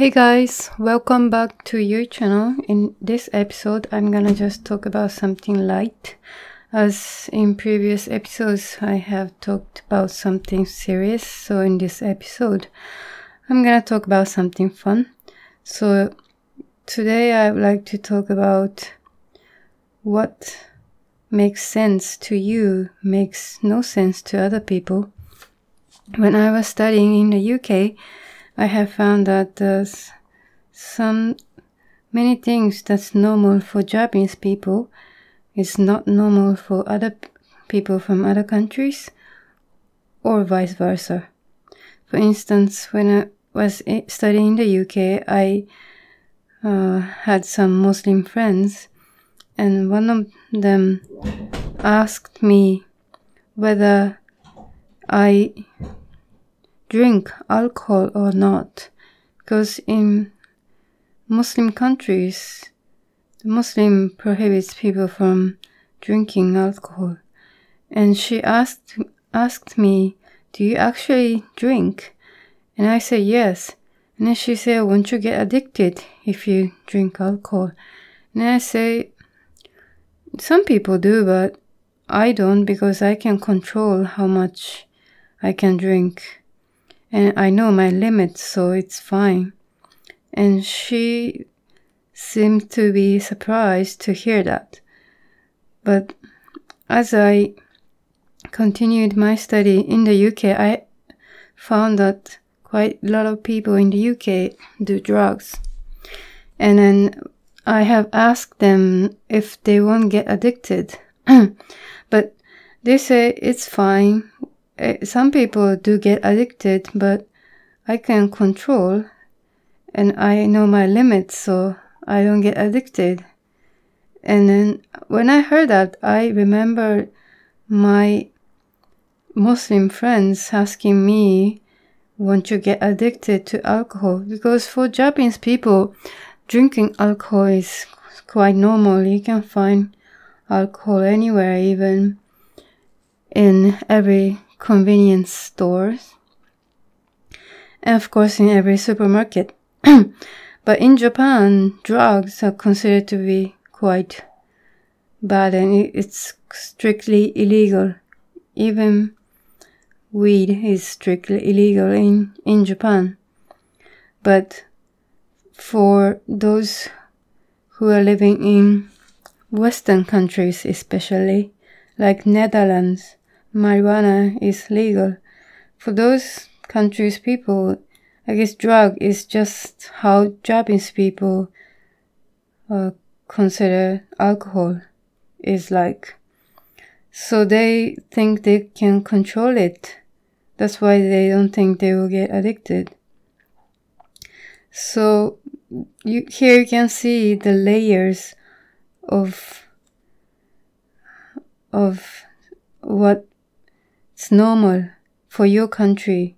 Hey guys, welcome back to your channel. In this episode, I'm gonna just talk about something light. As in previous episodes, I have talked about something serious. So in this episode, I'm gonna talk about something fun. So today I would like to talk about what makes sense to you makes no sense to other people. When I was studying in the UK, I have found that there's some many things that's normal for Japanese people is not normal for other people from other countries or vice versa. For instance, when I was studying in the UK, I uh, had some Muslim friends, and one of them asked me whether I drink alcohol or not. Because in Muslim countries, the Muslim prohibits people from drinking alcohol. And she asked asked me, Do you actually drink? And I said yes. And then she said, Won't you get addicted if you drink alcohol? And I say, Some people do, but I don't because I can control how much I can drink and I know my limits, so it's fine. And she seemed to be surprised to hear that. But as I continued my study in the UK, I found that quite a lot of people in the UK do drugs. And then I have asked them if they won't get addicted. but they say it's fine. Eh, some people do get addicted, but I can control and I know my limits, so I don't get addicted. And then when I heard that, I remember my Muslim friends asking me, won't you get addicted to alcohol? Because for Japanese people, drinking alcohol is quite normal. You can find alcohol anywhere, even in every convenience stores, and of course in every supermarket. but in Japan, drugs are considered to be quite bad and it's strictly illegal. Even weed is strictly illegal in, in Japan. But for those who are living in Western countries, especially like Netherlands, marijuana is legal. For those countries' people, I guess drug is just how Japanese people uh, consider alcohol is like. So they think they can control it. That's why they don't think they will get addicted. So you, here you can see the layers of of what it's normal for your country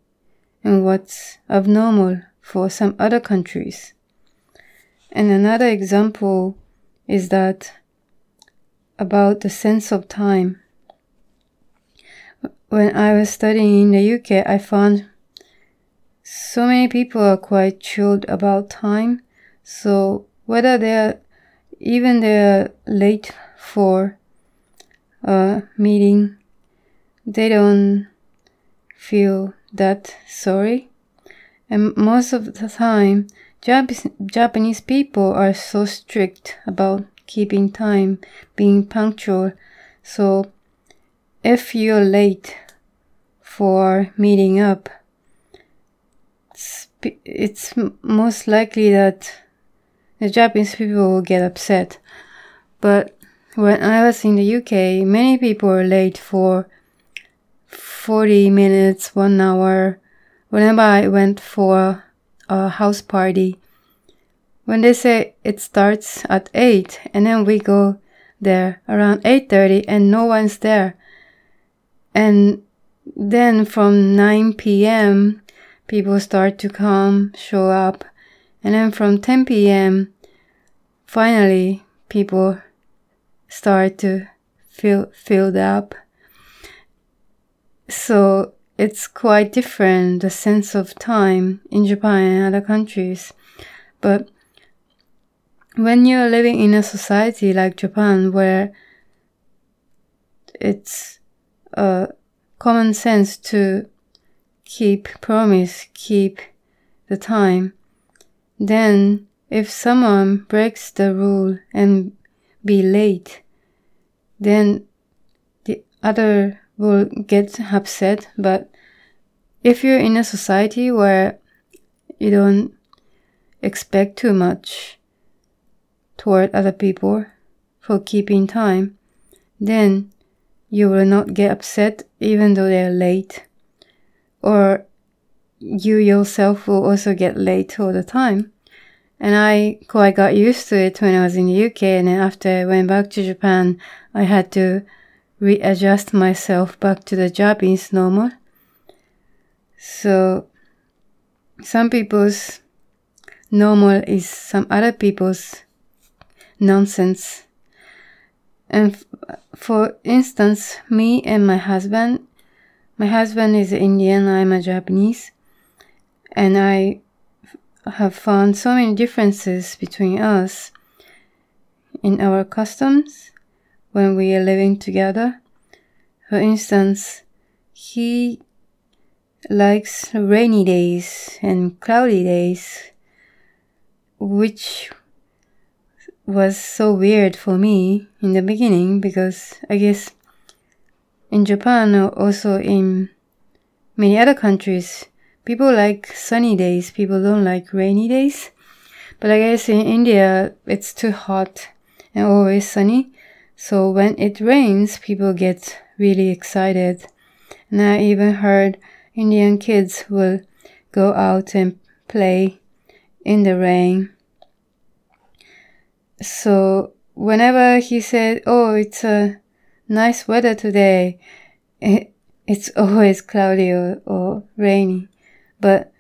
and what's abnormal for some other countries. And another example is that about the sense of time. When I was studying in the UK, I found so many people are quite chilled about time. So whether they're even they're late for a meeting they don't feel that sorry. And most of the time, Japanese people are so strict about keeping time, being punctual. So if you're late for meeting up, it's most likely that the Japanese people will get upset. But when I was in the UK, many people were late for 40 minutes, one hour, whenever I went for a house party. When they say it starts at 8 and then we go there around 8.30 and no one's there. And then from 9 p.m., people start to come, show up. And then from 10 p.m., finally, people start to fill, filled up. So it's quite different the sense of time in Japan and other countries. But when you're living in a society like Japan where it's a common sense to keep promise, keep the time, then if someone breaks the rule and be late, then the other will get upset. But if you're in a society where you don't expect too much toward other people for keeping time, then you will not get upset even though they're late. Or you yourself will also get late all the time. And I quite got used to it when I was in the UK. And then after I went back to Japan, I had to readjust myself back to the Japanese normal. So some people's normal is some other people's nonsense. And f- for instance, me and my husband, my husband is Indian, I'm a Japanese, and I have found so many differences between us in our customs when we are living together. For instance, he likes rainy days and cloudy days, which was so weird for me in the beginning because I guess in Japan or also in many other countries, people like sunny days, people don't like rainy days. But I guess in India, it's too hot and always sunny. So when it rains, people get really excited. And I even heard Indian kids will go out and play in the rain. So whenever he said, Oh, it's a nice weather today, it, it's always cloudy or, or rainy. But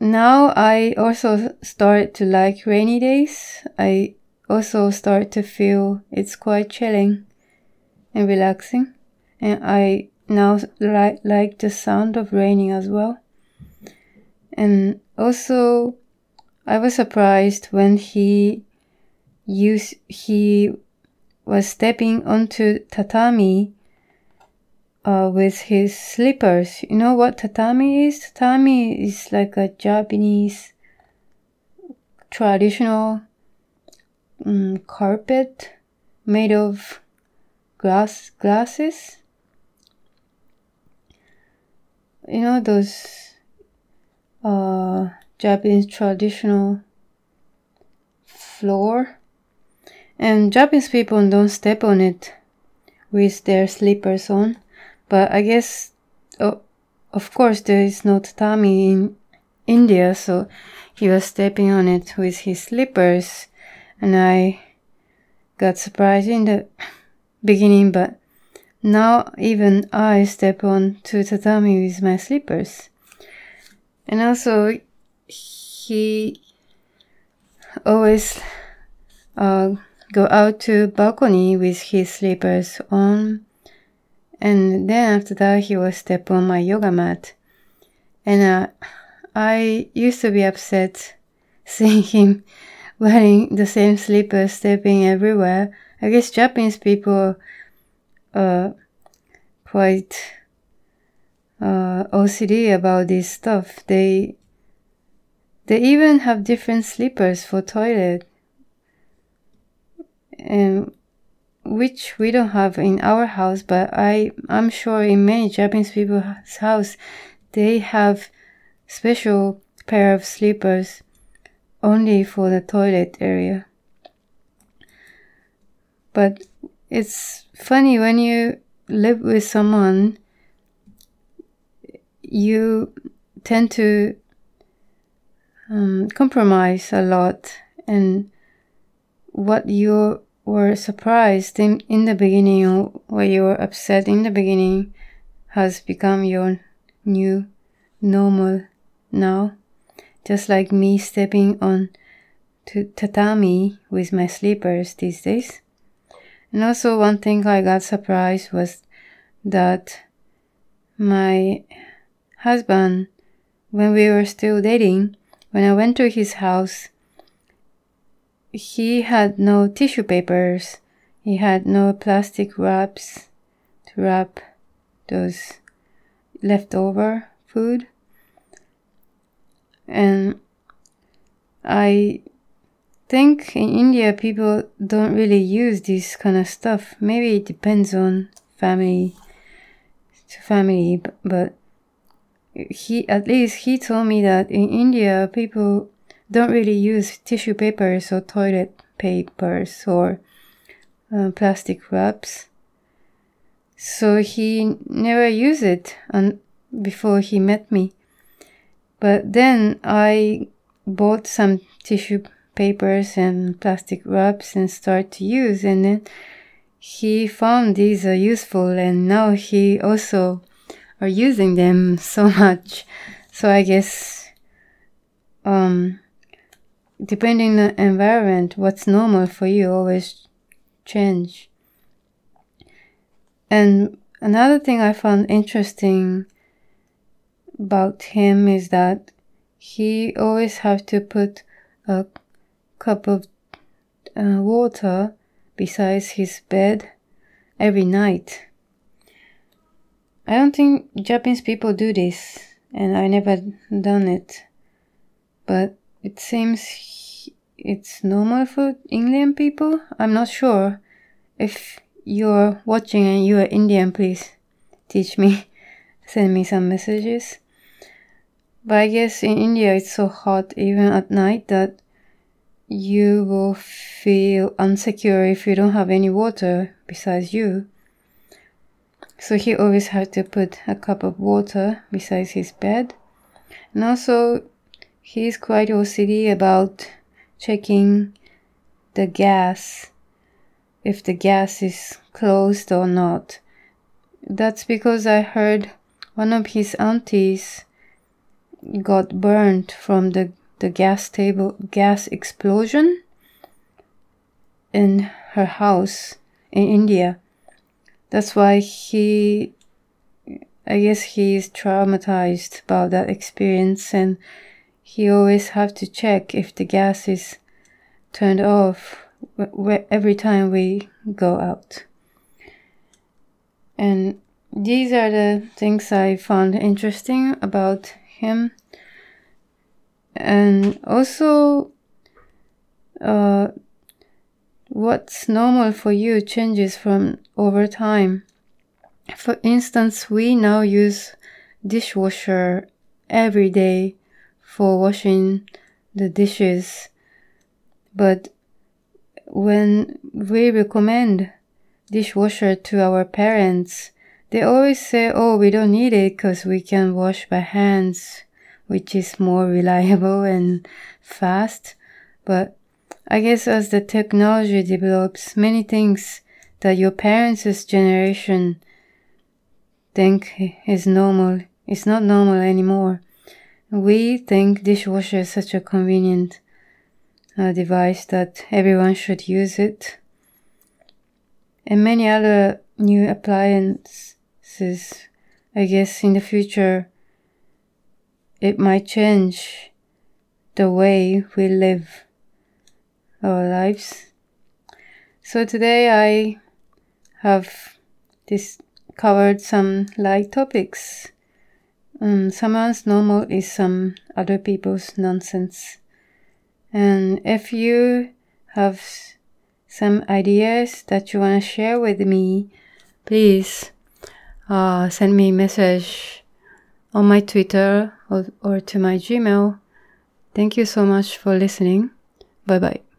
now I also start to like rainy days. I also start to feel it's quite chilling and relaxing. And I now li- like the sound of raining as well. And also, I was surprised when he used, he was stepping onto tatami uh, with his slippers. You know what tatami is? Tatami is like a Japanese traditional um, carpet made of glass glasses. You know those uh, Japanese traditional floor, and Japanese people don't step on it with their slippers on. But I guess, oh, of course, there is no tatami in India, so he was stepping on it with his slippers, and I got surprised in the beginning, but now even I step on to tatami with my slippers. And also, he always uh, go out to balcony with his slippers on and then after that, he will step on my yoga mat. And uh, I used to be upset seeing him wearing the same slippers, stepping everywhere. I guess Japanese people are quite uh, OCD about this stuff. They they even have different slippers for toilet. And which we don't have in our house, but I I'm sure in many Japanese people's house they have special pair of slippers only for the toilet area. But it's funny when you live with someone you tend to um, compromise a lot and what you were surprised in, in the beginning or what you were upset in the beginning has become your new normal now. Just like me stepping on to tatami with my slippers these days. And also one thing I got surprised was that my husband, when we were still dating, when I went to his house, he had no tissue papers. He had no plastic wraps to wrap those leftover food. And I think in India people don't really use this kind of stuff. Maybe it depends on family to family, but he at least he told me that in India people don't really use tissue papers or toilet papers or uh, plastic wraps. So he never used it before he met me. But then I bought some tissue papers and plastic wraps and start to use and then he found these are useful and now he also are using them so much. So i guess um depending on the environment what's normal for you always change. And another thing i found interesting about him is that he always have to put a cup of uh, water beside his bed every night. I don't think Japanese people do this, and I never done it. But it seems it's normal for Indian people. I'm not sure. If you're watching and you are Indian, please teach me, send me some messages. But I guess in India it's so hot even at night that you will feel insecure if you don't have any water besides you. So he always had to put a cup of water besides his bed. And also, he's quite OCD about checking the gas, if the gas is closed or not. That's because I heard one of his aunties got burned from the the gas table gas explosion in her house in India. That's why he I guess he is traumatized about that experience and he always have to check if the gas is turned off every time we go out. And these are the things I found interesting about him. And also uh, what's normal for you changes from over time. For instance we now use dishwasher every day for washing the dishes. But when we recommend dishwasher to our parents they always say oh we don't need it because we can wash by hands which is more reliable and fast. But I guess as the technology develops, many things that your parents' generation think is normal is not normal anymore. We think dishwasher is such a convenient uh, device that everyone should use it. And many other new appliances, I guess in the future, it might change the way we live our lives. So today I have discovered some light topics. Um, someone's normal is some other people's nonsense. And if you have some ideas that you want to share with me, please uh, send me a message on my Twitter or, or to my Gmail. Thank you so much for listening. Bye bye.